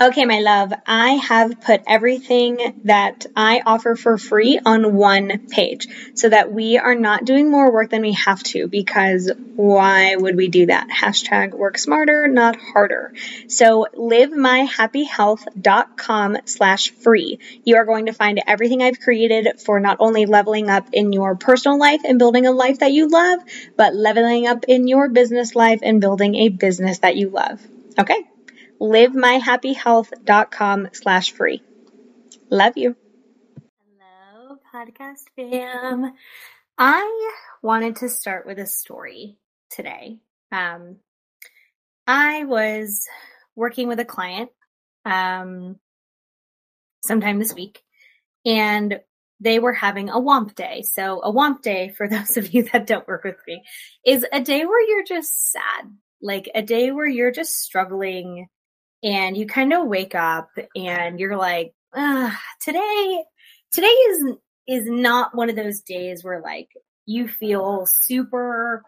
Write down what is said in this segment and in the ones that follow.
Okay, my love, I have put everything that I offer for free on one page so that we are not doing more work than we have to because why would we do that? Hashtag work smarter, not harder. So livemyhappyhealth.com slash free. You are going to find everything I've created for not only leveling up in your personal life and building a life that you love, but leveling up in your business life and building a business that you love. Okay livemyhappyhealth.com slash free. Love you. Hello, podcast fam. I wanted to start with a story today. Um, I was working with a client um, sometime this week, and they were having a WOMP day. So, a WOMP day, for those of you that don't work with me, is a day where you're just sad, like a day where you're just struggling and you kind of wake up and you're like, today, today is, is not one of those days where like you feel super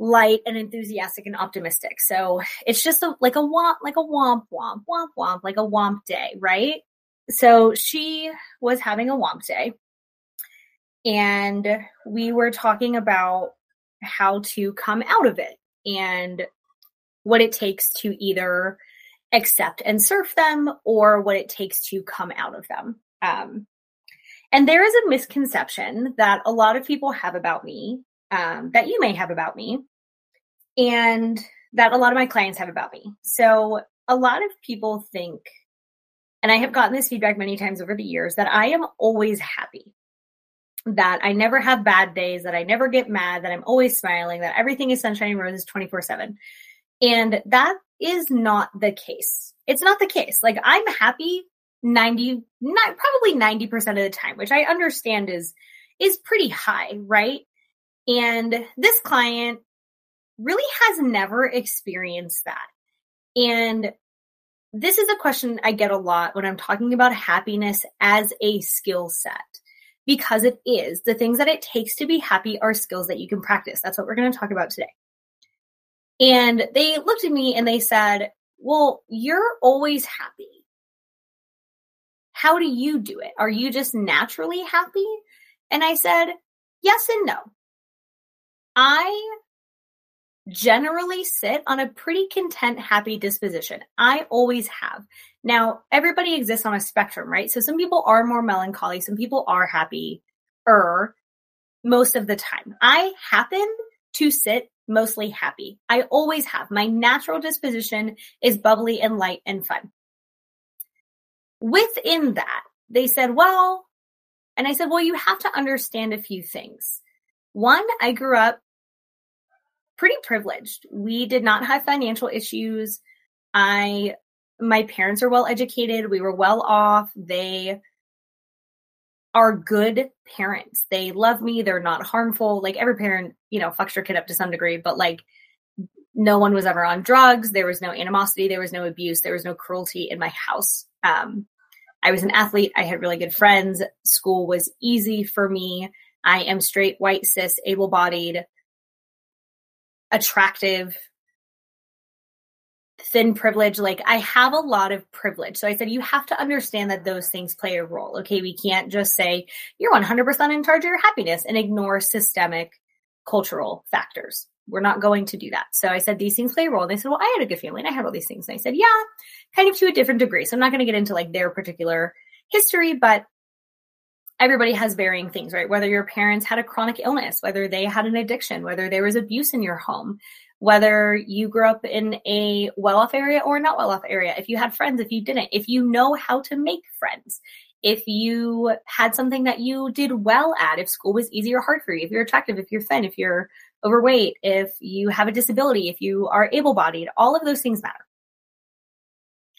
light and enthusiastic and optimistic. So it's just a, like a womp, like a womp, womp, womp, womp, like a womp day, right? So she was having a womp day and we were talking about how to come out of it and what it takes to either accept and surf them or what it takes to come out of them. Um, and there is a misconception that a lot of people have about me, um, that you may have about me, and that a lot of my clients have about me. So a lot of people think, and I have gotten this feedback many times over the years, that I am always happy. That I never have bad days, that I never get mad, that I'm always smiling, that everything is sunshine and roses 24 7. And that is not the case. It's not the case. Like I'm happy 90, not, probably 90% of the time, which I understand is, is pretty high, right? And this client really has never experienced that. And this is a question I get a lot when I'm talking about happiness as a skill set because it is. The things that it takes to be happy are skills that you can practice. That's what we're going to talk about today. And they looked at me and they said, well, you're always happy. How do you do it? Are you just naturally happy? And I said, yes and no. I generally sit on a pretty content, happy disposition. I always have. Now, everybody exists on a spectrum, right? So some people are more melancholy, some people are happy er most of the time. I happen to sit mostly happy. I always have. My natural disposition is bubbly and light and fun. Within that, they said, well, and I said, well, you have to understand a few things. One, I grew up pretty privileged. We did not have financial issues. I, my parents are well educated. We were well off. They are good parents. They love me. They're not harmful. Like every parent, you know, fucks your kid up to some degree, but like no one was ever on drugs. There was no animosity. There was no abuse. There was no cruelty in my house. Um, I was an athlete. I had really good friends. School was easy for me. I am straight, white, cis, able bodied, attractive, thin privilege. Like I have a lot of privilege. So I said, you have to understand that those things play a role. Okay. We can't just say you're 100% in charge of your happiness and ignore systemic cultural factors. We're not going to do that. So I said, these things play a role. They said, well, I had a good family and I had all these things. And I said, yeah, kind of to a different degree. So I'm not going to get into like their particular history, but everybody has varying things, right? Whether your parents had a chronic illness, whether they had an addiction, whether there was abuse in your home, whether you grew up in a well off area or not well off area, if you had friends, if you didn't, if you know how to make friends, if you had something that you did well at, if school was easy or hard for you, if you're attractive, if you're thin, if you're overweight, if you have a disability, if you are able bodied, all of those things matter.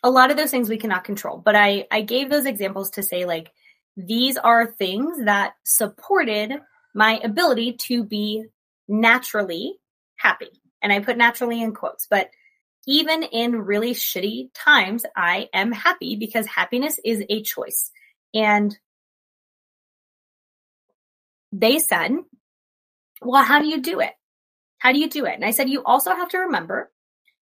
A lot of those things we cannot control, but I, I gave those examples to say like, these are things that supported my ability to be naturally happy. And I put naturally in quotes, but even in really shitty times, I am happy because happiness is a choice. And they said, well, how do you do it? How do you do it? And I said, you also have to remember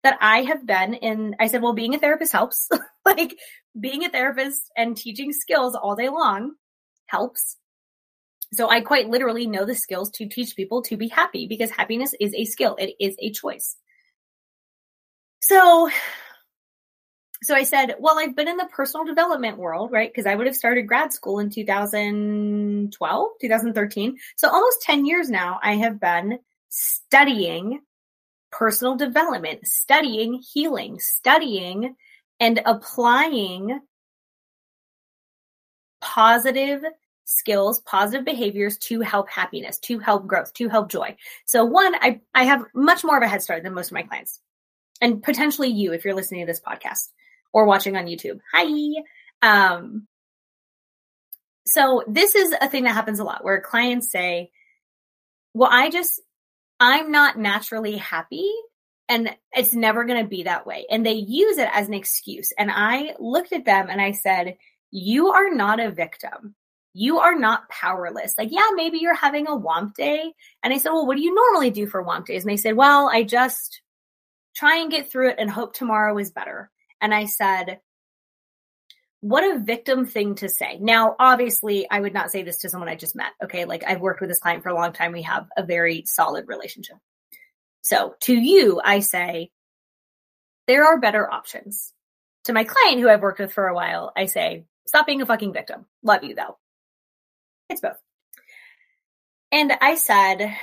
that I have been in, I said, well, being a therapist helps. like being a therapist and teaching skills all day long helps. So I quite literally know the skills to teach people to be happy because happiness is a skill. It is a choice. So, so I said, well, I've been in the personal development world, right? Because I would have started grad school in 2012, 2013. So almost 10 years now, I have been studying personal development, studying healing, studying and applying positive skills, positive behaviors to help happiness, to help growth, to help joy. So one, I, I have much more of a head start than most of my clients and potentially you if you're listening to this podcast or watching on YouTube. Hi. Um, so this is a thing that happens a lot where clients say, well, I just, I'm not naturally happy and it's never going to be that way. And they use it as an excuse. And I looked at them and I said, you are not a victim. You are not powerless. Like, yeah, maybe you're having a womp day. And I said, well, what do you normally do for womp days? And they said, well, I just, try and get through it and hope tomorrow is better. And I said, what a victim thing to say. Now, obviously, I would not say this to someone I just met. Okay. Like I've worked with this client for a long time. We have a very solid relationship. So to you, I say, there are better options. To my client who I've worked with for a while, I say, stop being a fucking victim. Love you though. It's both. And I said,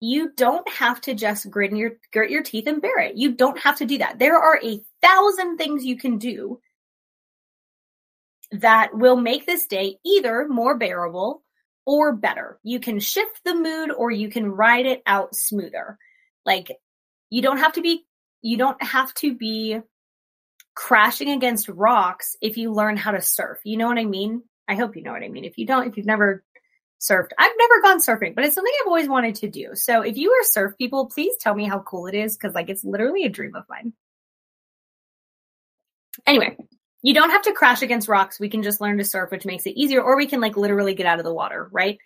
you don't have to just grit your grit your teeth and bear it. You don't have to do that. There are a thousand things you can do that will make this day either more bearable or better. You can shift the mood or you can ride it out smoother. Like you don't have to be you don't have to be crashing against rocks if you learn how to surf. You know what I mean? I hope you know what I mean. If you don't, if you've never surfed. I've never gone surfing, but it's something I've always wanted to do. So if you are surf people, please tell me how cool it is because like it's literally a dream of mine. Anyway, you don't have to crash against rocks. We can just learn to surf, which makes it easier, or we can like literally get out of the water, right?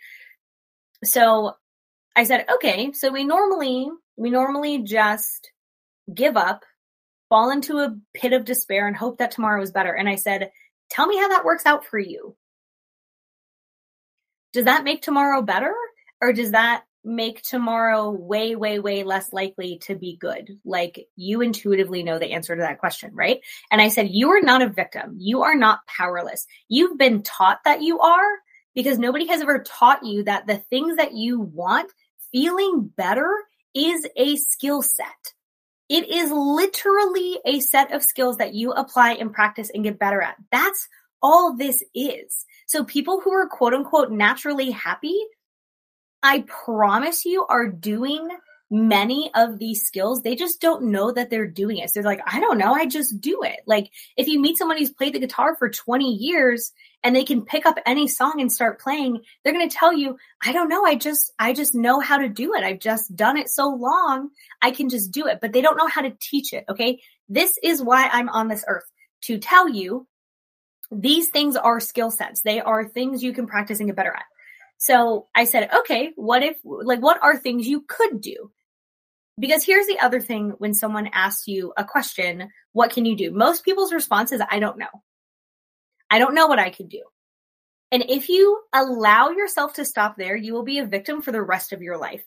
So I said, okay, so we normally, we normally just give up, fall into a pit of despair and hope that tomorrow is better. And I said, tell me how that works out for you does that make tomorrow better or does that make tomorrow way, way, way less likely to be good? Like you intuitively know the answer to that question, right? And I said, you are not a victim. You are not powerless. You've been taught that you are because nobody has ever taught you that the things that you want, feeling better is a skill set. It is literally a set of skills that you apply and practice and get better at. That's all this is. So people who are quote unquote naturally happy, I promise you are doing many of these skills. They just don't know that they're doing it. So they're like, I don't know. I just do it. Like if you meet someone who's played the guitar for 20 years and they can pick up any song and start playing, they're going to tell you, I don't know. I just, I just know how to do it. I've just done it so long. I can just do it, but they don't know how to teach it. Okay. This is why I'm on this earth to tell you these things are skill sets. They are things you can practice and get better at. So I said, okay, what if, like, what are things you could do? Because here's the other thing when someone asks you a question, what can you do? Most people's response is, I don't know. I don't know what I could do. And if you allow yourself to stop there, you will be a victim for the rest of your life.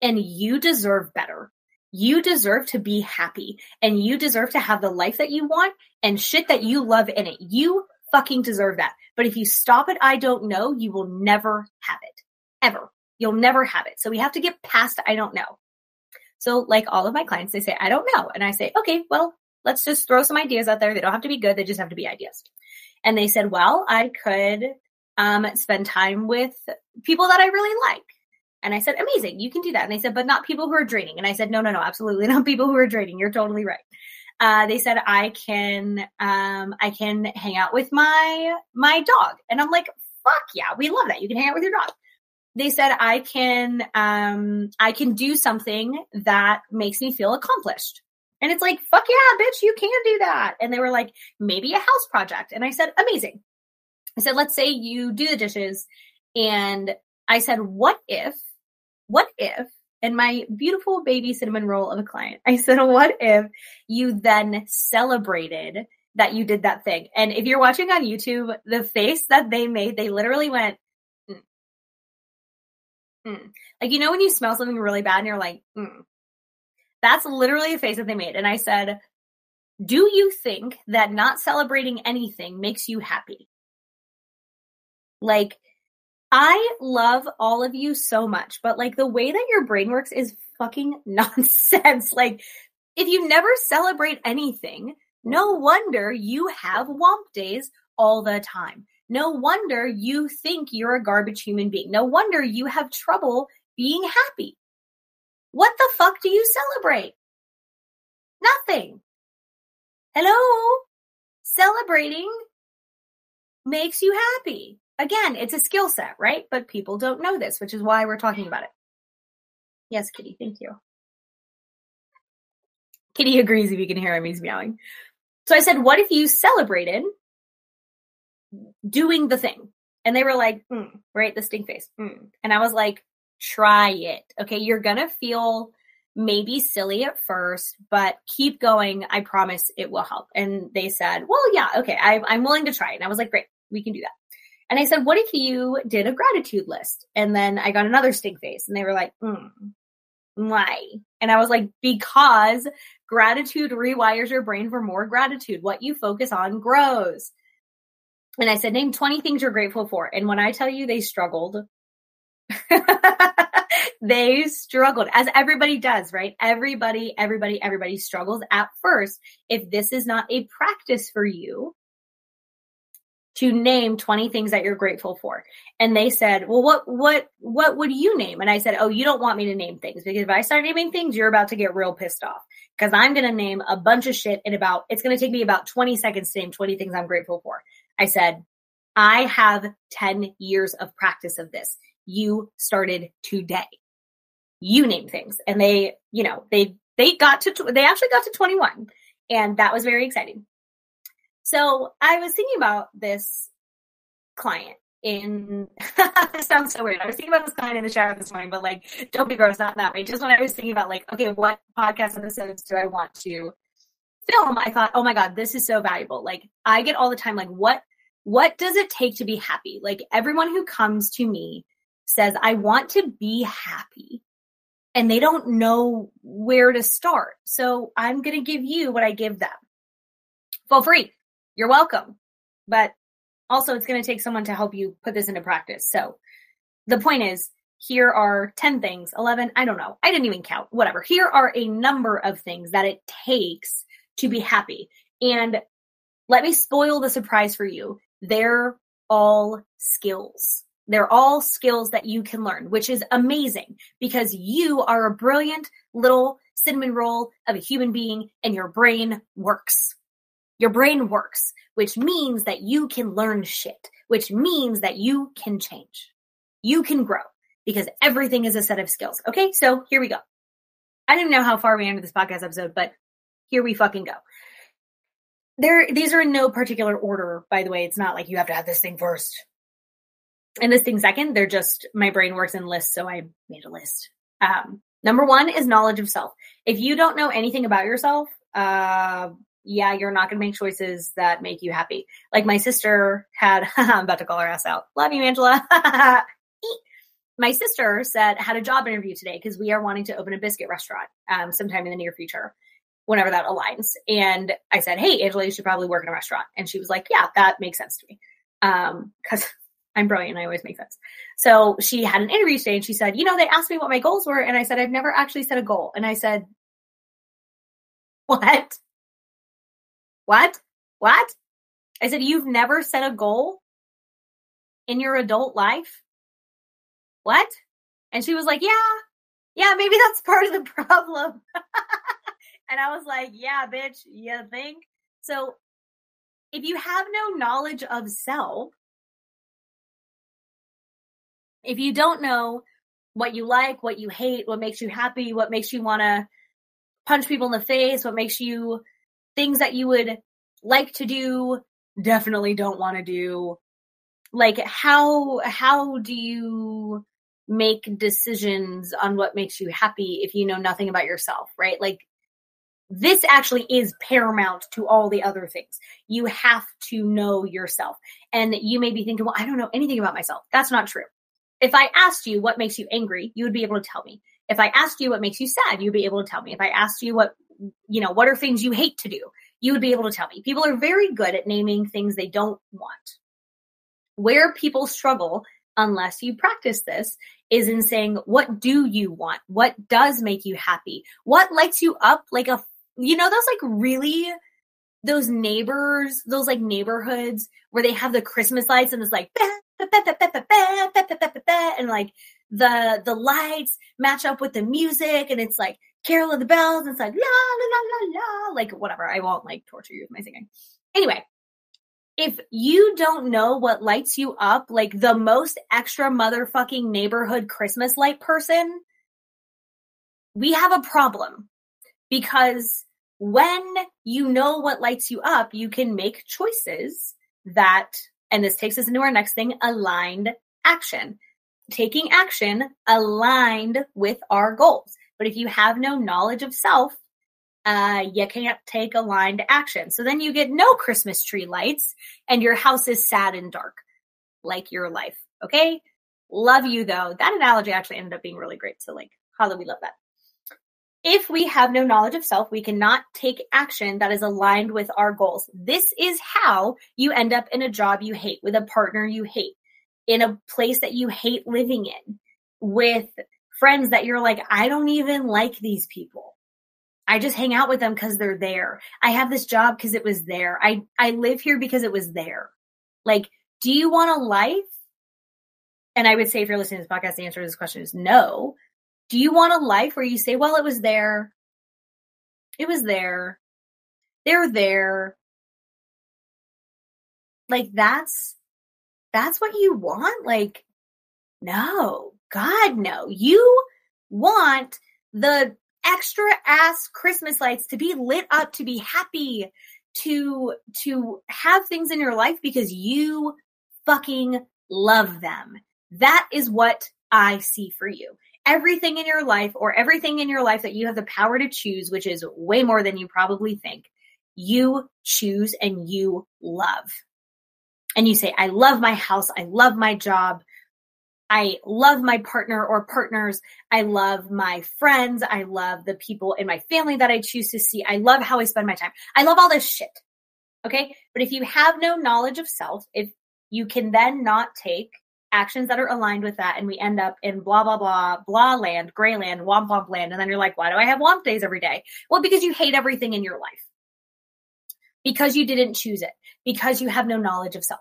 And you deserve better. You deserve to be happy and you deserve to have the life that you want and shit that you love in it. You fucking deserve that. But if you stop at I don't know, you will never have it. Ever. You'll never have it. So we have to get past I don't know. So like all of my clients, they say, I don't know. And I say, okay, well, let's just throw some ideas out there. They don't have to be good. They just have to be ideas. And they said, well, I could um, spend time with people that I really like. And I said, amazing, you can do that. And they said, but not people who are draining. And I said, no, no, no, absolutely not people who are draining. You're totally right. Uh, they said I can, um, I can hang out with my, my dog. And I'm like, fuck yeah, we love that. You can hang out with your dog. They said I can, um, I can do something that makes me feel accomplished. And it's like, fuck yeah, bitch, you can do that. And they were like, maybe a house project. And I said, amazing. I said, let's say you do the dishes. And I said, what if, what if, and my beautiful baby cinnamon roll of a client, I said, what if you then celebrated that you did that thing? And if you're watching on YouTube, the face that they made, they literally went, mm. Mm. like, you know, when you smell something really bad and you're like, mm. That's literally the face that they made. And I said, do you think that not celebrating anything makes you happy? Like, I love all of you so much, but like the way that your brain works is fucking nonsense. like, if you never celebrate anything, no wonder you have womp days all the time. No wonder you think you're a garbage human being. No wonder you have trouble being happy. What the fuck do you celebrate? Nothing. Hello? Celebrating makes you happy. Again, it's a skill set, right? But people don't know this, which is why we're talking about it. Yes, Kitty, thank you. Kitty agrees if you can hear him, he's meowing. So I said, what if you celebrated doing the thing? And they were like, mm, right, the stink face. Mm. And I was like, try it. Okay. You're going to feel maybe silly at first, but keep going. I promise it will help. And they said, well, yeah, okay. I, I'm willing to try it. And I was like, great, we can do that. And I said, what if you did a gratitude list? And then I got another stink face and they were like, mm, why? And I was like, because gratitude rewires your brain for more gratitude. What you focus on grows. And I said, name 20 things you're grateful for. And when I tell you they struggled, they struggled as everybody does, right? Everybody, everybody, everybody struggles at first. If this is not a practice for you to name 20 things that you're grateful for. And they said, well, what, what, what would you name? And I said, oh, you don't want me to name things because if I start naming things, you're about to get real pissed off because I'm going to name a bunch of shit in about, it's going to take me about 20 seconds to name 20 things I'm grateful for. I said, I have 10 years of practice of this you started today. You name things. And they, you know, they, they got to, they actually got to 21 and that was very exciting. So I was thinking about this client in, this sounds so weird. I was thinking about this client in the shower this morning, but like, don't be gross, not that way. Just when I was thinking about like, okay, what podcast episodes do I want to film? I thought, oh my God, this is so valuable. Like I get all the time, like what, what does it take to be happy? Like everyone who comes to me says, I want to be happy and they don't know where to start. So I'm going to give you what I give them for free. You're welcome. But also it's going to take someone to help you put this into practice. So the point is, here are 10 things, 11, I don't know. I didn't even count, whatever. Here are a number of things that it takes to be happy. And let me spoil the surprise for you. They're all skills. They're all skills that you can learn, which is amazing because you are a brilliant little cinnamon roll of a human being and your brain works. Your brain works, which means that you can learn shit, which means that you can change. You can grow because everything is a set of skills. Okay. So here we go. I don't even know how far we ended this podcast episode, but here we fucking go. There, these are in no particular order, by the way. It's not like you have to have this thing first and this thing second. They're just my brain works in lists, so I made a list. Um, number one is knowledge of self. If you don't know anything about yourself, uh, yeah, you're not going to make choices that make you happy. Like my sister had, I'm about to call her ass out. Love you, Angela. my sister said had a job interview today because we are wanting to open a biscuit restaurant um, sometime in the near future whenever that aligns and i said hey angela you should probably work in a restaurant and she was like yeah that makes sense to me um because I'm brilliant. I always make sense. So she had an interview today and she said, you know, they asked me what my goals were. And I said, I've never actually set a goal. And I said, what? What? What? I said, You've never set a goal in your adult life? What? And she was like, Yeah, yeah, maybe that's part of the problem. and I was like, Yeah, bitch, you think? So if you have no knowledge of self, if you don't know what you like, what you hate, what makes you happy, what makes you want to punch people in the face, what makes you things that you would like to do, definitely don't want to do. Like how how do you make decisions on what makes you happy if you know nothing about yourself, right? Like this actually is paramount to all the other things. You have to know yourself. And you may be thinking, well, I don't know anything about myself. That's not true. If I asked you what makes you angry, you would be able to tell me. If I asked you what makes you sad, you'd be able to tell me. If I asked you what, you know, what are things you hate to do, you would be able to tell me. People are very good at naming things they don't want. Where people struggle, unless you practice this, is in saying, what do you want? What does make you happy? What lights you up like a, you know, those like really, those neighbors, those like neighborhoods where they have the Christmas lights and it's like, and like the the lights match up with the music and it's like Carol of the Bells it's like la la la la la like whatever. I won't like torture you with my singing. Anyway, if you don't know what lights you up, like the most extra motherfucking neighborhood Christmas light person, we have a problem because when you know what lights you up, you can make choices that and this takes us into our next thing aligned action. Taking action aligned with our goals. But if you have no knowledge of self, uh, you can't take aligned action. So then you get no Christmas tree lights and your house is sad and dark, like your life. Okay. Love you though. That analogy actually ended up being really great. So like, Holla, we love that. If we have no knowledge of self, we cannot take action that is aligned with our goals. This is how you end up in a job you hate, with a partner you hate, in a place that you hate living in, with friends that you're like, I don't even like these people. I just hang out with them because they're there. I have this job because it was there. I, I live here because it was there. Like, do you want a life? And I would say if you're listening to this podcast, the answer to this question is no. Do you want a life where you say, well, it was there. It was there. They're there. Like that's, that's what you want? Like, no, God, no. You want the extra ass Christmas lights to be lit up, to be happy, to, to have things in your life because you fucking love them. That is what I see for you everything in your life or everything in your life that you have the power to choose, which is way more than you probably think, you choose and you love. And you say, I love my house. I love my job. I love my partner or partners. I love my friends. I love the people in my family that I choose to see. I love how I spend my time. I love all this shit. Okay. But if you have no knowledge of self, if you can then not take actions that are aligned with that and we end up in blah blah blah blah land gray land womp womp land and then you're like why do i have womp days every day well because you hate everything in your life because you didn't choose it because you have no knowledge of self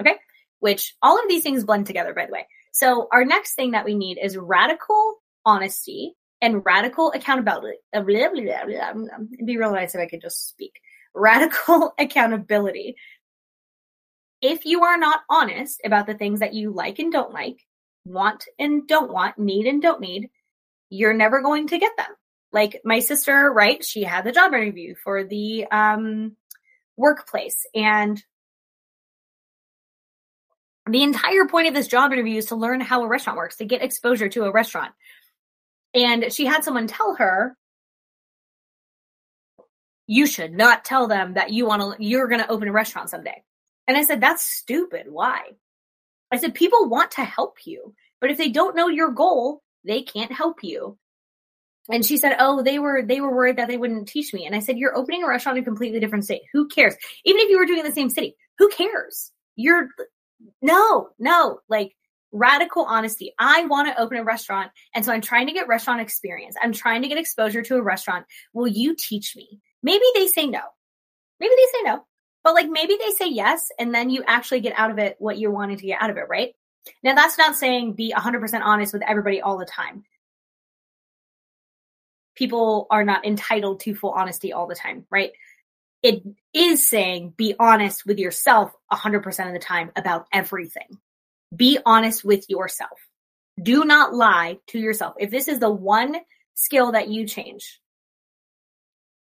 okay which all of these things blend together by the way so our next thing that we need is radical honesty and radical accountability it'd be real nice if i could just speak radical accountability if you are not honest about the things that you like and don't like, want and don't want, need and don't need, you're never going to get them. Like my sister, right? She had the job interview for the um, workplace and the entire point of this job interview is to learn how a restaurant works, to get exposure to a restaurant. And she had someone tell her, you should not tell them that you want to, you're going to open a restaurant someday. And I said, that's stupid. Why? I said, people want to help you, but if they don't know your goal, they can't help you. And she said, "Oh, they were they were worried that they wouldn't teach me." And I said, "You're opening a restaurant in a completely different state. Who cares? Even if you were doing in the same city, who cares? You're no, no, like radical honesty. I want to open a restaurant, and so I'm trying to get restaurant experience. I'm trying to get exposure to a restaurant. Will you teach me? Maybe they say no. Maybe they say no. But like maybe they say yes and then you actually get out of it what you're wanting to get out of it, right? Now that's not saying be 100% honest with everybody all the time. People are not entitled to full honesty all the time, right? It is saying be honest with yourself 100% of the time about everything. Be honest with yourself. Do not lie to yourself. If this is the one skill that you change,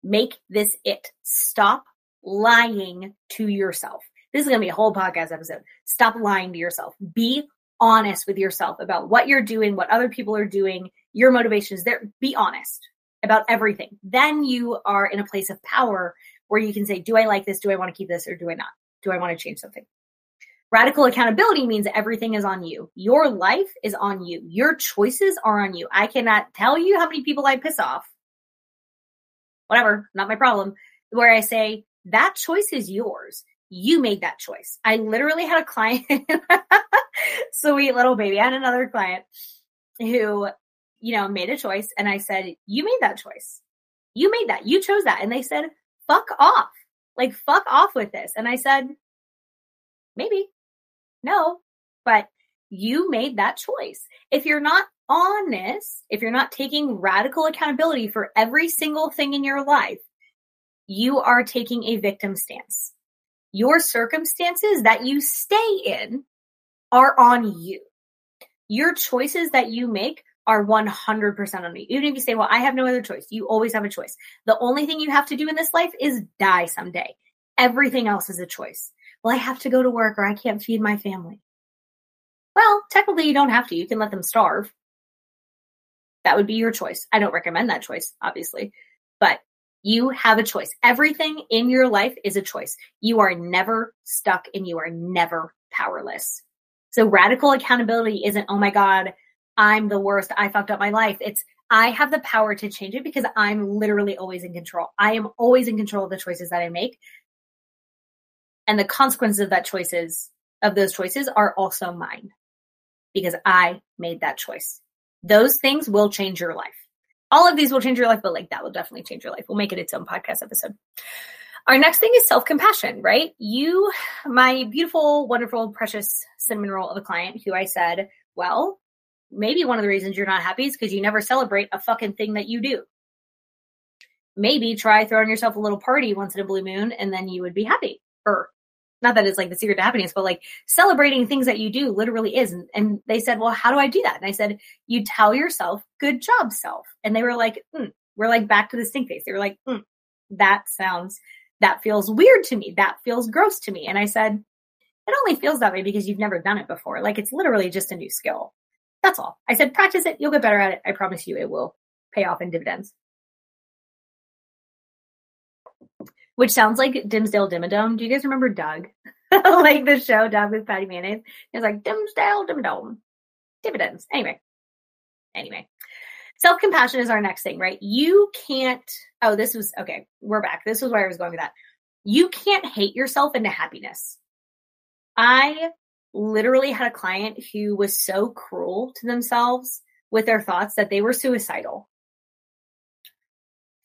make this it. Stop lying to yourself. This is going to be a whole podcast episode. Stop lying to yourself. Be honest with yourself about what you're doing, what other people are doing, your motivations there. Be honest about everything. Then you are in a place of power where you can say, do I like this? Do I want to keep this or do I not? Do I want to change something? Radical accountability means everything is on you. Your life is on you. Your choices are on you. I cannot tell you how many people I piss off. Whatever, not my problem. Where I say, that choice is yours. You made that choice. I literally had a client, sweet little baby. I had another client who, you know, made a choice. And I said, You made that choice. You made that. You chose that. And they said, Fuck off. Like, fuck off with this. And I said, Maybe. No, but you made that choice. If you're not honest, if you're not taking radical accountability for every single thing in your life, you are taking a victim stance. Your circumstances that you stay in are on you. Your choices that you make are 100% on me. Even if you say, well, I have no other choice, you always have a choice. The only thing you have to do in this life is die someday. Everything else is a choice well, I have to go to work or I can't feed my family. Well, technically, you don't have to. You can let them starve. That would be your choice. I don't recommend that choice, obviously, but you have a choice. Everything in your life is a choice. You are never stuck and you are never powerless. So radical accountability isn't, oh my God, I'm the worst. I fucked up my life. It's, I have the power to change it because I'm literally always in control. I am always in control of the choices that I make and the consequences of that choices of those choices are also mine because I made that choice. Those things will change your life. All of these will change your life, but like that will definitely change your life. We'll make it its own podcast episode. Our next thing is self compassion, right? You, my beautiful, wonderful, precious cinnamon roll of a client who I said, well, maybe one of the reasons you're not happy is because you never celebrate a fucking thing that you do. Maybe try throwing yourself a little party once in a blue moon and then you would be happy. Or not that it's like the secret to happiness, but like celebrating things that you do literally is. And, and, they said, well, how do I do that? And I said, you tell yourself, good job, self. And they were like, mm. we're like back to the stink face. They were like, mm, that sounds, that feels weird to me. That feels gross to me. And I said, it only feels that way because you've never done it before. Like it's literally just a new skill. That's all. I said, practice it. You'll get better at it. I promise you it will pay off in dividends. which sounds like Dimmsdale Dimmadome. Do you guys remember Doug? like the show Doug with Patti Mayonnaise? It's like Dimmsdale Dimmadome. Dividends. Anyway. Anyway. Self compassion is our next thing, right? You can't, oh, this was, okay, we're back. This was where I was going with that. You can't hate yourself into happiness. I literally had a client who was so cruel to themselves with their thoughts that they were suicidal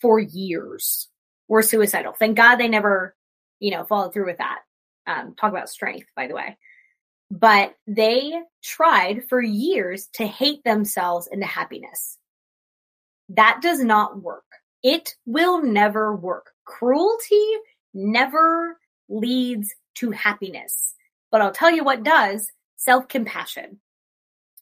for years were suicidal. Thank God they never, you know, followed through with that. Um, talk about strength, by the way. But they tried for years to hate themselves into happiness. That does not work. It will never work. Cruelty never leads to happiness. But I'll tell you what does self compassion.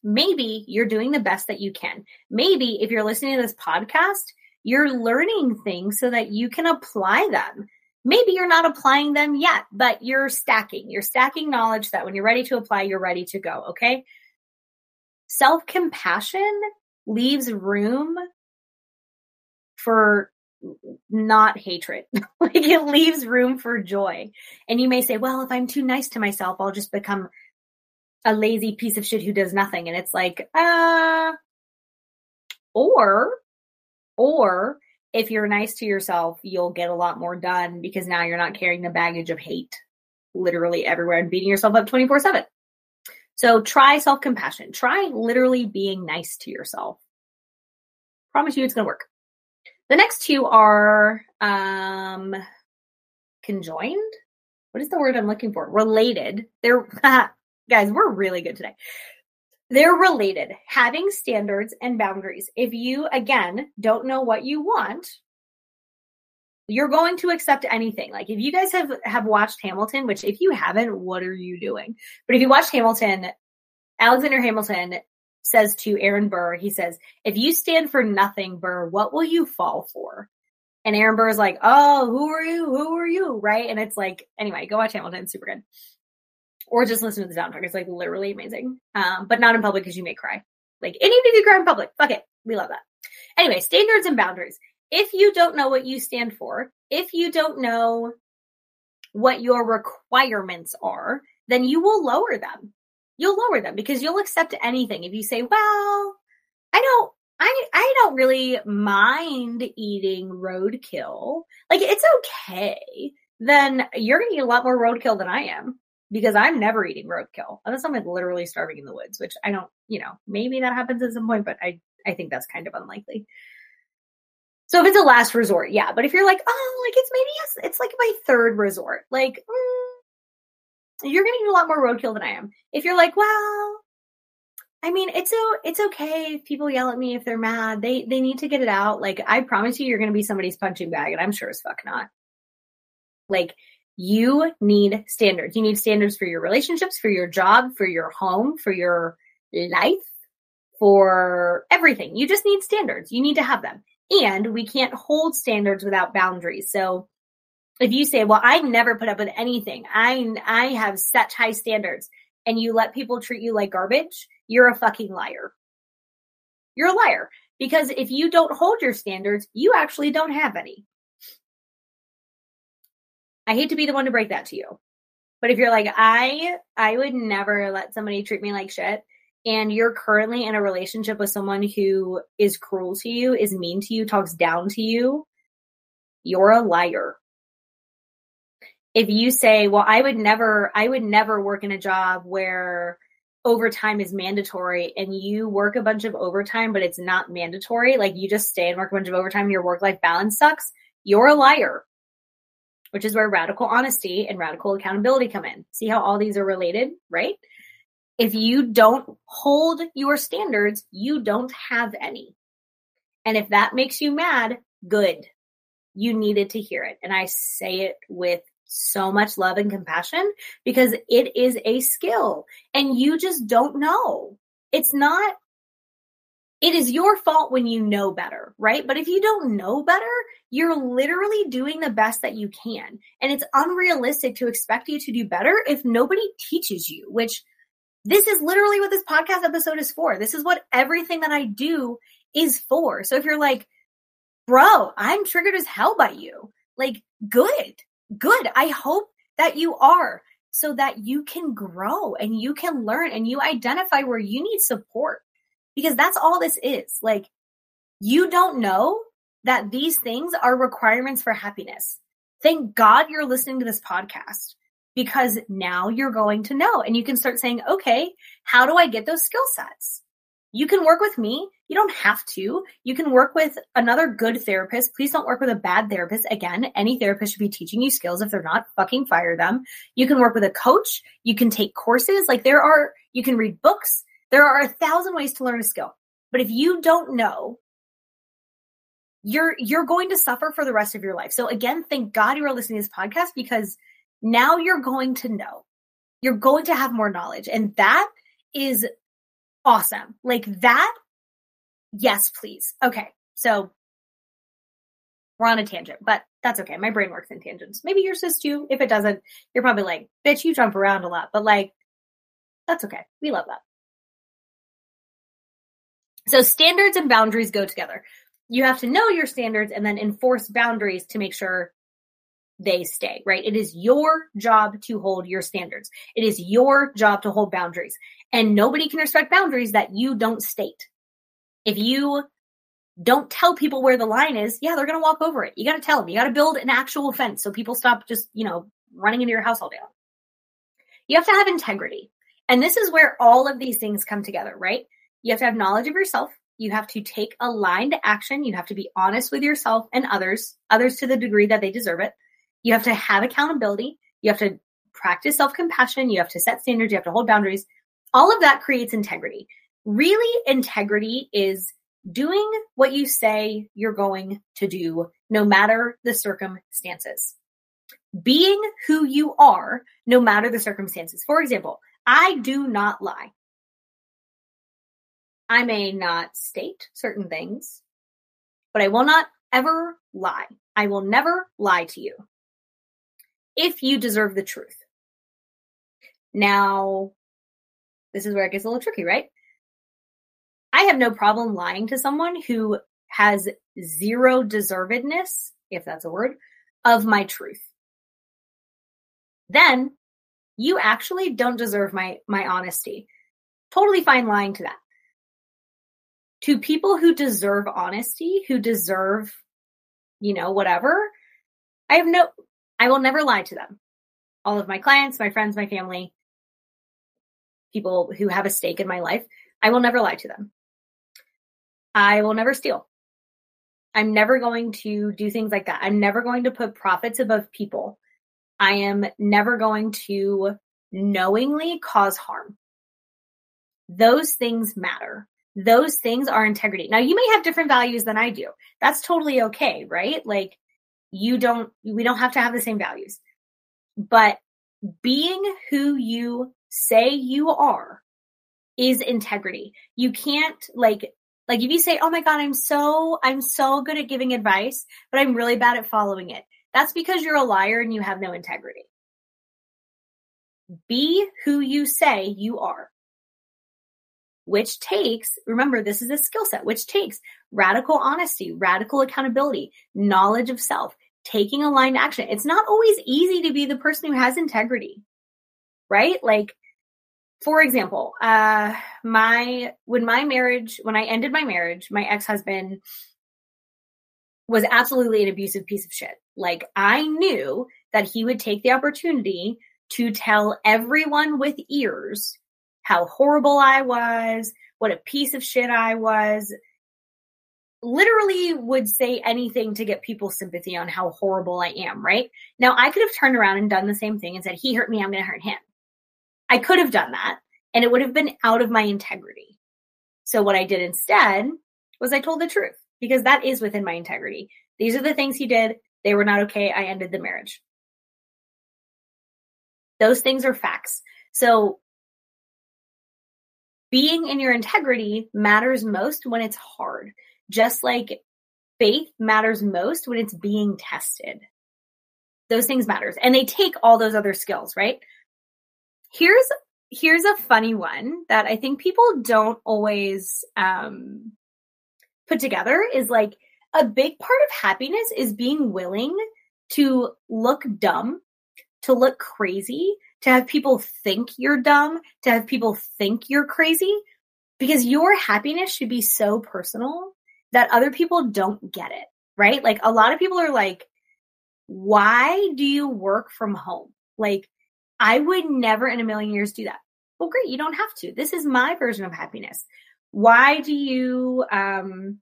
Maybe you're doing the best that you can. Maybe if you're listening to this podcast, you're learning things so that you can apply them. Maybe you're not applying them yet, but you're stacking. You're stacking knowledge that when you're ready to apply, you're ready to go. Okay. Self compassion leaves room for not hatred. like it leaves room for joy. And you may say, well, if I'm too nice to myself, I'll just become a lazy piece of shit who does nothing. And it's like, uh, or or if you're nice to yourself, you'll get a lot more done because now you're not carrying the baggage of hate literally everywhere and beating yourself up 24 7. So try self compassion. Try literally being nice to yourself. Promise you it's going to work. The next two are um, conjoined. what is the word I'm looking for? Related. They're, guys, we're really good today. They're related. Having standards and boundaries. If you, again, don't know what you want, you're going to accept anything. Like if you guys have have watched Hamilton, which if you haven't, what are you doing? But if you watched Hamilton, Alexander Hamilton says to Aaron Burr, he says, "If you stand for nothing, Burr, what will you fall for?" And Aaron Burr is like, "Oh, who are you? Who are you?" Right? And it's like, anyway, go watch Hamilton, super good. Or just listen to the soundtrack. It's like literally amazing. Um, but not in public because you may cry. Like, if you cry in public, fuck it, we love that. Anyway, standards and boundaries if you don't know what you stand for, if you don't know what your requirements are, then you will lower them. You'll lower them because you'll accept anything. If you say, well, I don't, I, I don't really mind eating roadkill. Like it's okay. Then you're going to eat a lot more roadkill than I am because I'm never eating roadkill unless I'm like literally starving in the woods, which I don't, you know, maybe that happens at some point, but I, I think that's kind of unlikely. So if it's a last resort, yeah. But if you're like, oh, like it's maybe it's like my third resort, like mm, you're gonna eat a lot more roadkill than I am. If you're like, well, I mean, it's so it's okay if people yell at me if they're mad. They they need to get it out. Like I promise you, you're gonna be somebody's punching bag, and I'm sure as fuck not. Like you need standards. You need standards for your relationships, for your job, for your home, for your life, for everything. You just need standards. You need to have them. And we can't hold standards without boundaries. So if you say, well, I never put up with anything. I, I have such high standards and you let people treat you like garbage, you're a fucking liar. You're a liar because if you don't hold your standards, you actually don't have any. I hate to be the one to break that to you. But if you're like, I, I would never let somebody treat me like shit and you're currently in a relationship with someone who is cruel to you, is mean to you, talks down to you, you're a liar. If you say, well, I would never, I would never work in a job where overtime is mandatory and you work a bunch of overtime, but it's not mandatory, like you just stay and work a bunch of overtime, your work life balance sucks, you're a liar. Which is where radical honesty and radical accountability come in. See how all these are related, right? If you don't hold your standards, you don't have any. And if that makes you mad, good. You needed to hear it. And I say it with so much love and compassion because it is a skill and you just don't know. It's not, it is your fault when you know better, right? But if you don't know better, you're literally doing the best that you can. And it's unrealistic to expect you to do better if nobody teaches you, which this is literally what this podcast episode is for. This is what everything that I do is for. So if you're like, bro, I'm triggered as hell by you, like, good, good. I hope that you are so that you can grow and you can learn and you identify where you need support because that's all this is. Like, you don't know that these things are requirements for happiness. Thank God you're listening to this podcast because now you're going to know and you can start saying, okay, how do I get those skill sets? You can work with me. You don't have to. You can work with another good therapist. Please don't work with a bad therapist. Again, any therapist should be teaching you skills. If they're not, fucking fire them. You can work with a coach. You can take courses. Like there are, you can read books. There are a thousand ways to learn a skill. But if you don't know, you're, you're going to suffer for the rest of your life. So again, thank God you are listening to this podcast because now you're going to know. You're going to have more knowledge. And that is awesome. Like that. Yes, please. Okay. So we're on a tangent, but that's okay. My brain works in tangents. Maybe yours does too. If it doesn't, you're probably like, bitch, you jump around a lot, but like, that's okay. We love that. So standards and boundaries go together. You have to know your standards and then enforce boundaries to make sure they stay, right? It is your job to hold your standards. It is your job to hold boundaries. And nobody can respect boundaries that you don't state. If you don't tell people where the line is, yeah, they're going to walk over it. You got to tell them. You got to build an actual fence so people stop just, you know, running into your house all day long. You have to have integrity. And this is where all of these things come together, right? You have to have knowledge of yourself. You have to take aligned action. You have to be honest with yourself and others, others to the degree that they deserve it. You have to have accountability. You have to practice self compassion. You have to set standards. You have to hold boundaries. All of that creates integrity. Really, integrity is doing what you say you're going to do, no matter the circumstances. Being who you are, no matter the circumstances. For example, I do not lie. I may not state certain things, but I will not ever lie. I will never lie to you if you deserve the truth. Now, this is where it gets a little tricky, right? I have no problem lying to someone who has zero deservedness, if that's a word, of my truth. Then you actually don't deserve my, my honesty. Totally fine lying to that. To people who deserve honesty, who deserve, you know, whatever, I have no, I will never lie to them. All of my clients, my friends, my family, people who have a stake in my life, I will never lie to them. I will never steal. I'm never going to do things like that. I'm never going to put profits above people. I am never going to knowingly cause harm. Those things matter. Those things are integrity. Now you may have different values than I do. That's totally okay, right? Like you don't, we don't have to have the same values, but being who you say you are is integrity. You can't like like if you say, "Oh my god, I'm so I'm so good at giving advice, but I'm really bad at following it." That's because you're a liar and you have no integrity. Be who you say you are. Which takes, remember, this is a skill set, which takes radical honesty, radical accountability, knowledge of self, taking aligned action. It's not always easy to be the person who has integrity, right? Like for example, uh, my, when my marriage, when I ended my marriage, my ex-husband was absolutely an abusive piece of shit. Like I knew that he would take the opportunity to tell everyone with ears how horrible I was, what a piece of shit I was, literally would say anything to get people's sympathy on how horrible I am, right? Now I could have turned around and done the same thing and said, he hurt me, I'm going to hurt him. I could have done that and it would have been out of my integrity. So what I did instead was I told the truth because that is within my integrity. These are the things he did. They were not okay. I ended the marriage. Those things are facts. So being in your integrity matters most when it's hard. Just like faith matters most when it's being tested. Those things matters and they take all those other skills, right? Here's here's a funny one that I think people don't always um, put together is like a big part of happiness is being willing to look dumb, to look crazy, to have people think you're dumb, to have people think you're crazy, because your happiness should be so personal that other people don't get it, right? Like a lot of people are like, why do you work from home? Like, I would never in a million years do that. Well, great. You don't have to. This is my version of happiness. Why do you, um,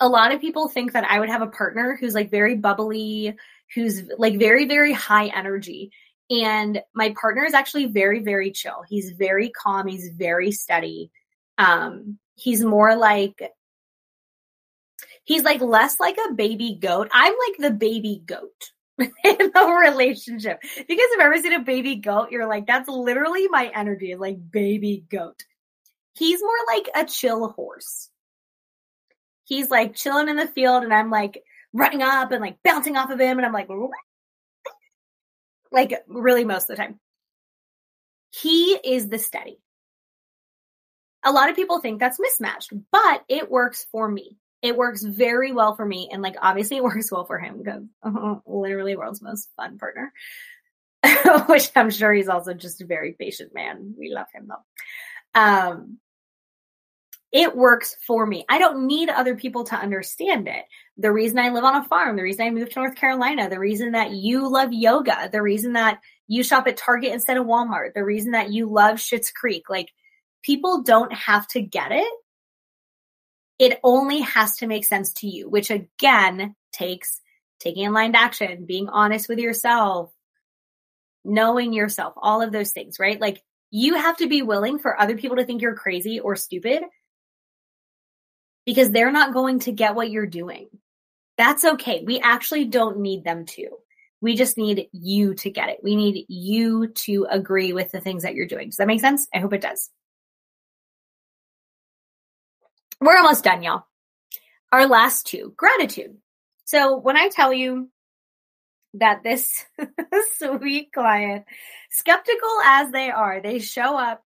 a lot of people think that I would have a partner who's like very bubbly, who's like very, very high energy. And my partner is actually very, very chill. He's very calm. He's very steady. Um, he's more like, he's like less like a baby goat. I'm like the baby goat. in the relationship. If you've ever seen a baby goat, you're like, that's literally my energy, like baby goat. He's more like a chill horse. He's like chilling in the field and I'm like running up and like bouncing off of him and I'm like, like really most of the time. He is the steady. A lot of people think that's mismatched, but it works for me it works very well for me. And like, obviously it works well for him because literally world's most fun partner, which I'm sure he's also just a very patient man. We love him though. Um, it works for me. I don't need other people to understand it. The reason I live on a farm, the reason I moved to North Carolina, the reason that you love yoga, the reason that you shop at Target instead of Walmart, the reason that you love Schitt's Creek, like people don't have to get it it only has to make sense to you, which again takes taking aligned action, being honest with yourself, knowing yourself, all of those things, right? Like you have to be willing for other people to think you're crazy or stupid because they're not going to get what you're doing. That's okay. We actually don't need them to. We just need you to get it. We need you to agree with the things that you're doing. Does that make sense? I hope it does. We're almost done, y'all. Our last two, gratitude. So when I tell you that this sweet client, skeptical as they are, they show up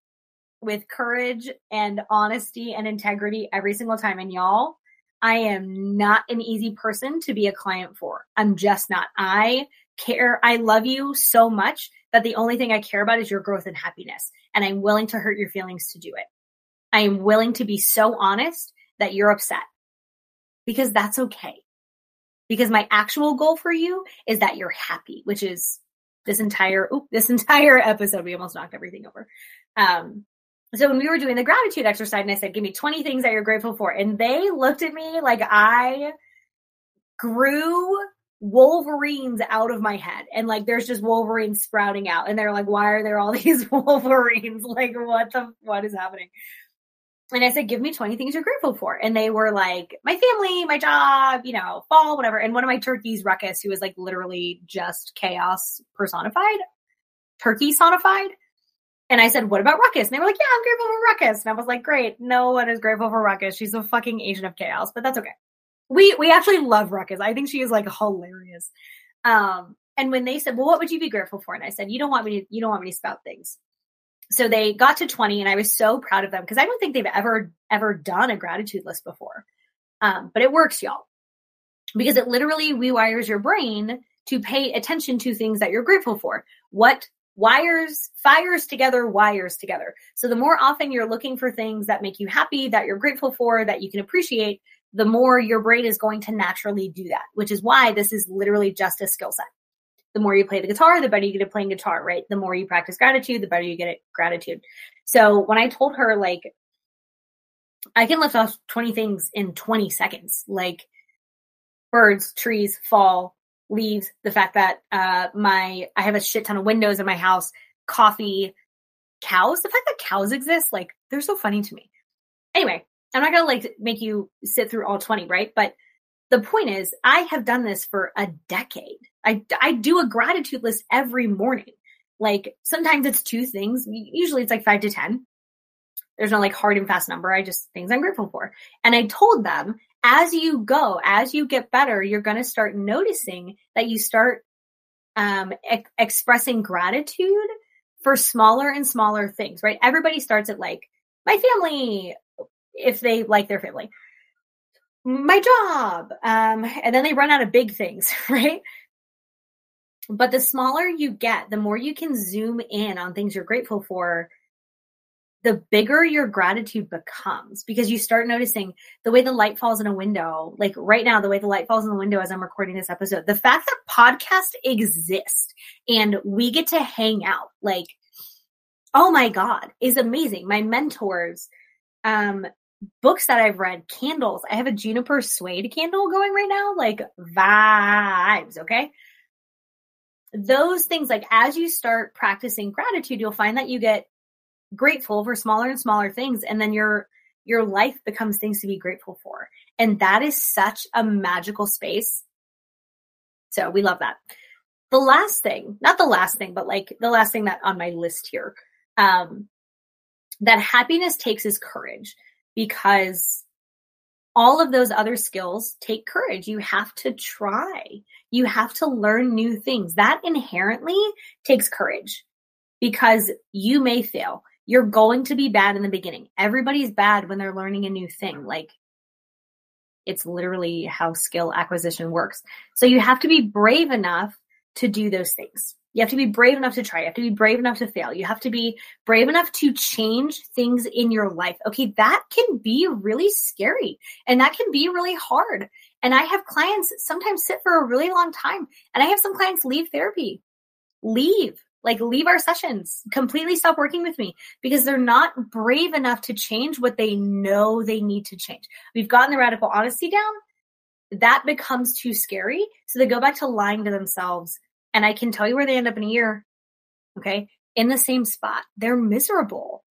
with courage and honesty and integrity every single time. And y'all, I am not an easy person to be a client for. I'm just not. I care. I love you so much that the only thing I care about is your growth and happiness. And I'm willing to hurt your feelings to do it. I am willing to be so honest that you're upset because that's okay. Because my actual goal for you is that you're happy, which is this entire, oop, this entire episode. We almost knocked everything over. Um, so when we were doing the gratitude exercise and I said, give me 20 things that you're grateful for. And they looked at me like I grew Wolverines out of my head. And like there's just Wolverines sprouting out. And they're like, why are there all these Wolverines? Like what the what is happening? And I said, give me 20 things you're grateful for. And they were like, my family, my job, you know, fall, whatever. And one of my turkeys, Ruckus, who was like literally just chaos personified, turkey sonified and I said, what about Ruckus? And they were like, yeah, I'm grateful for Ruckus. And I was like, great. No one is grateful for Ruckus. She's a fucking agent of chaos, but that's okay. We, we actually love Ruckus. I think she is like hilarious. Um, and when they said, well, what would you be grateful for? And I said, you don't want me to, you don't want me to spout things. So they got to 20 and I was so proud of them because I don't think they've ever, ever done a gratitude list before. Um, but it works, y'all, because it literally rewires your brain to pay attention to things that you're grateful for. What wires, fires together, wires together. So the more often you're looking for things that make you happy, that you're grateful for, that you can appreciate, the more your brain is going to naturally do that, which is why this is literally just a skill set. The more you play the guitar, the better you get at playing guitar, right? The more you practice gratitude, the better you get at gratitude. So when I told her, like, I can lift off 20 things in 20 seconds, like birds, trees, fall, leaves, the fact that uh, my I have a shit ton of windows in my house, coffee, cows. The fact that cows exist, like they're so funny to me. Anyway, I'm not gonna like make you sit through all 20, right? But the point is, I have done this for a decade. I I do a gratitude list every morning. Like sometimes it's two things. Usually it's like five to ten. There's no like hard and fast number. I just things I'm grateful for. And I told them as you go, as you get better, you're going to start noticing that you start um, e- expressing gratitude for smaller and smaller things, right? Everybody starts at like my family, if they like their family, my job, um, and then they run out of big things, right? But the smaller you get, the more you can zoom in on things you're grateful for the bigger your gratitude becomes because you start noticing the way the light falls in a window. Like right now, the way the light falls in the window as I'm recording this episode, the fact that podcasts exist and we get to hang out, like, oh my God, is amazing. My mentors, um, books that I've read, candles. I have a juniper suede candle going right now, like vibes. Okay. Those things, like as you start practicing gratitude, you'll find that you get grateful for smaller and smaller things and then your your life becomes things to be grateful for. And that is such a magical space. So we love that. The last thing not the last thing but like the last thing that on my list here um that happiness takes is courage because all of those other skills take courage. You have to try. You have to learn new things. That inherently takes courage because you may fail you're going to be bad in the beginning. Everybody's bad when they're learning a new thing. Like it's literally how skill acquisition works. So you have to be brave enough to do those things. You have to be brave enough to try. You have to be brave enough to fail. You have to be brave enough to change things in your life. Okay. That can be really scary and that can be really hard. And I have clients sometimes sit for a really long time and I have some clients leave therapy. Leave like leave our sessions, completely stop working with me because they're not brave enough to change what they know they need to change. We've gotten the radical honesty down. That becomes too scary. So they go back to lying to themselves. And I can tell you where they end up in a year. Okay. In the same spot. They're miserable.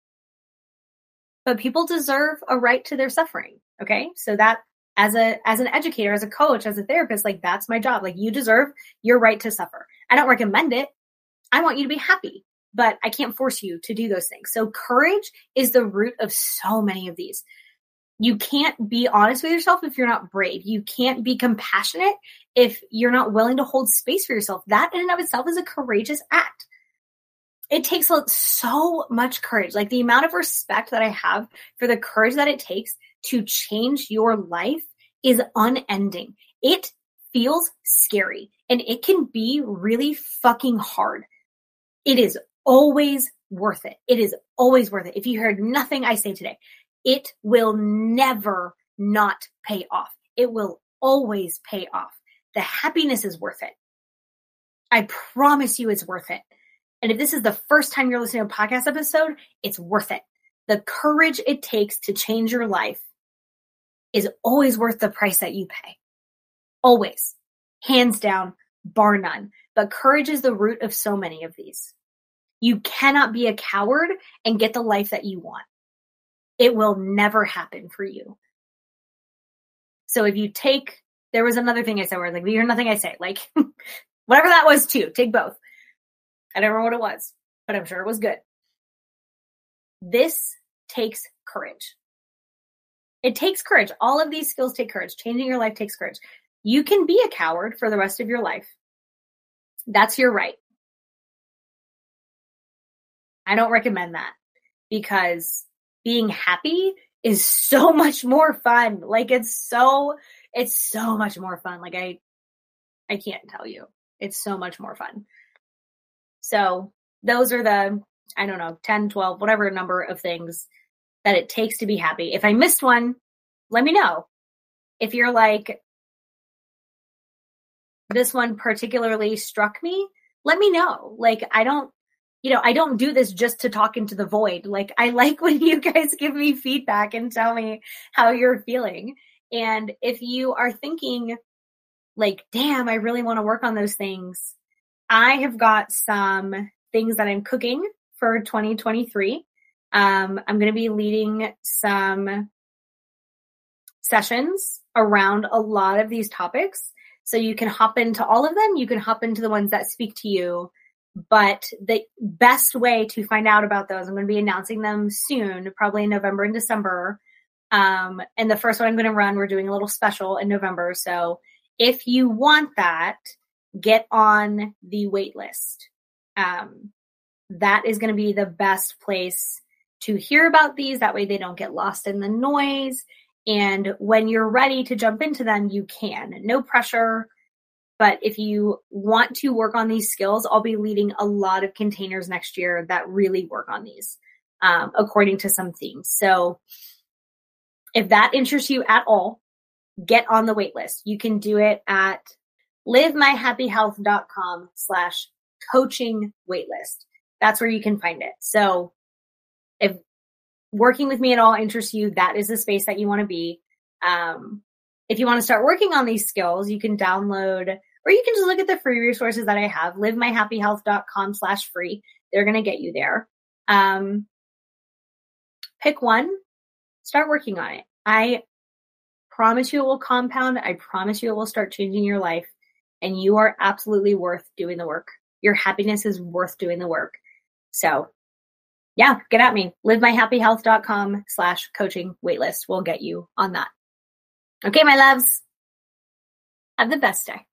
But people deserve a right to their suffering. Okay. So that as a, as an educator, as a coach, as a therapist, like that's my job. Like you deserve your right to suffer. I don't recommend it. I want you to be happy, but I can't force you to do those things. So courage is the root of so many of these. You can't be honest with yourself if you're not brave. You can't be compassionate if you're not willing to hold space for yourself. That in and of itself is a courageous act. It takes so much courage. Like the amount of respect that I have for the courage that it takes to change your life is unending. It feels scary and it can be really fucking hard. It is always worth it. It is always worth it. If you heard nothing I say today, it will never not pay off. It will always pay off. The happiness is worth it. I promise you it's worth it. And if this is the first time you're listening to a podcast episode, it's worth it. The courage it takes to change your life is always worth the price that you pay. Always. Hands down, bar none. But courage is the root of so many of these. You cannot be a coward and get the life that you want. It will never happen for you. So if you take, there was another thing I said where like, you hear nothing I say, like whatever that was too, take both. I don't remember what it was, but I'm sure it was good. This takes courage. It takes courage. All of these skills take courage. Changing your life takes courage. You can be a coward for the rest of your life. That's your right. I don't recommend that because being happy is so much more fun. Like it's so, it's so much more fun. Like I, I can't tell you. It's so much more fun. So those are the, I don't know, 10, 12, whatever number of things that it takes to be happy. If I missed one, let me know. If you're like, this one particularly struck me, let me know. Like, I don't, you know, I don't do this just to talk into the void. Like, I like when you guys give me feedback and tell me how you're feeling. And if you are thinking, like, damn, I really want to work on those things, I have got some things that I'm cooking for 2023. Um, I'm going to be leading some sessions around a lot of these topics. So you can hop into all of them. You can hop into the ones that speak to you. But the best way to find out about those, I'm going to be announcing them soon, probably in November and December. Um, and the first one I'm going to run, we're doing a little special in November. So if you want that, get on the wait list. Um, that is going to be the best place to hear about these. That way they don't get lost in the noise. And when you're ready to jump into them, you can. No pressure. But if you want to work on these skills, I'll be leading a lot of containers next year that really work on these um, according to some themes. So if that interests you at all, get on the wait list. You can do it at livemyhappyhealth.com slash coaching waitlist. That's where you can find it. So if working with me at all interests you, that is the space that you want to be. Um, if you want to start working on these skills, you can download or you can just look at the free resources that I have, livemyhappyhealth.com slash free. They're going to get you there. Um, pick one, start working on it. I promise you it will compound. I promise you it will start changing your life and you are absolutely worth doing the work. Your happiness is worth doing the work. So yeah, get at me. Livemyhappyhealth.com slash coaching waitlist will get you on that. Okay, my loves. Have the best day.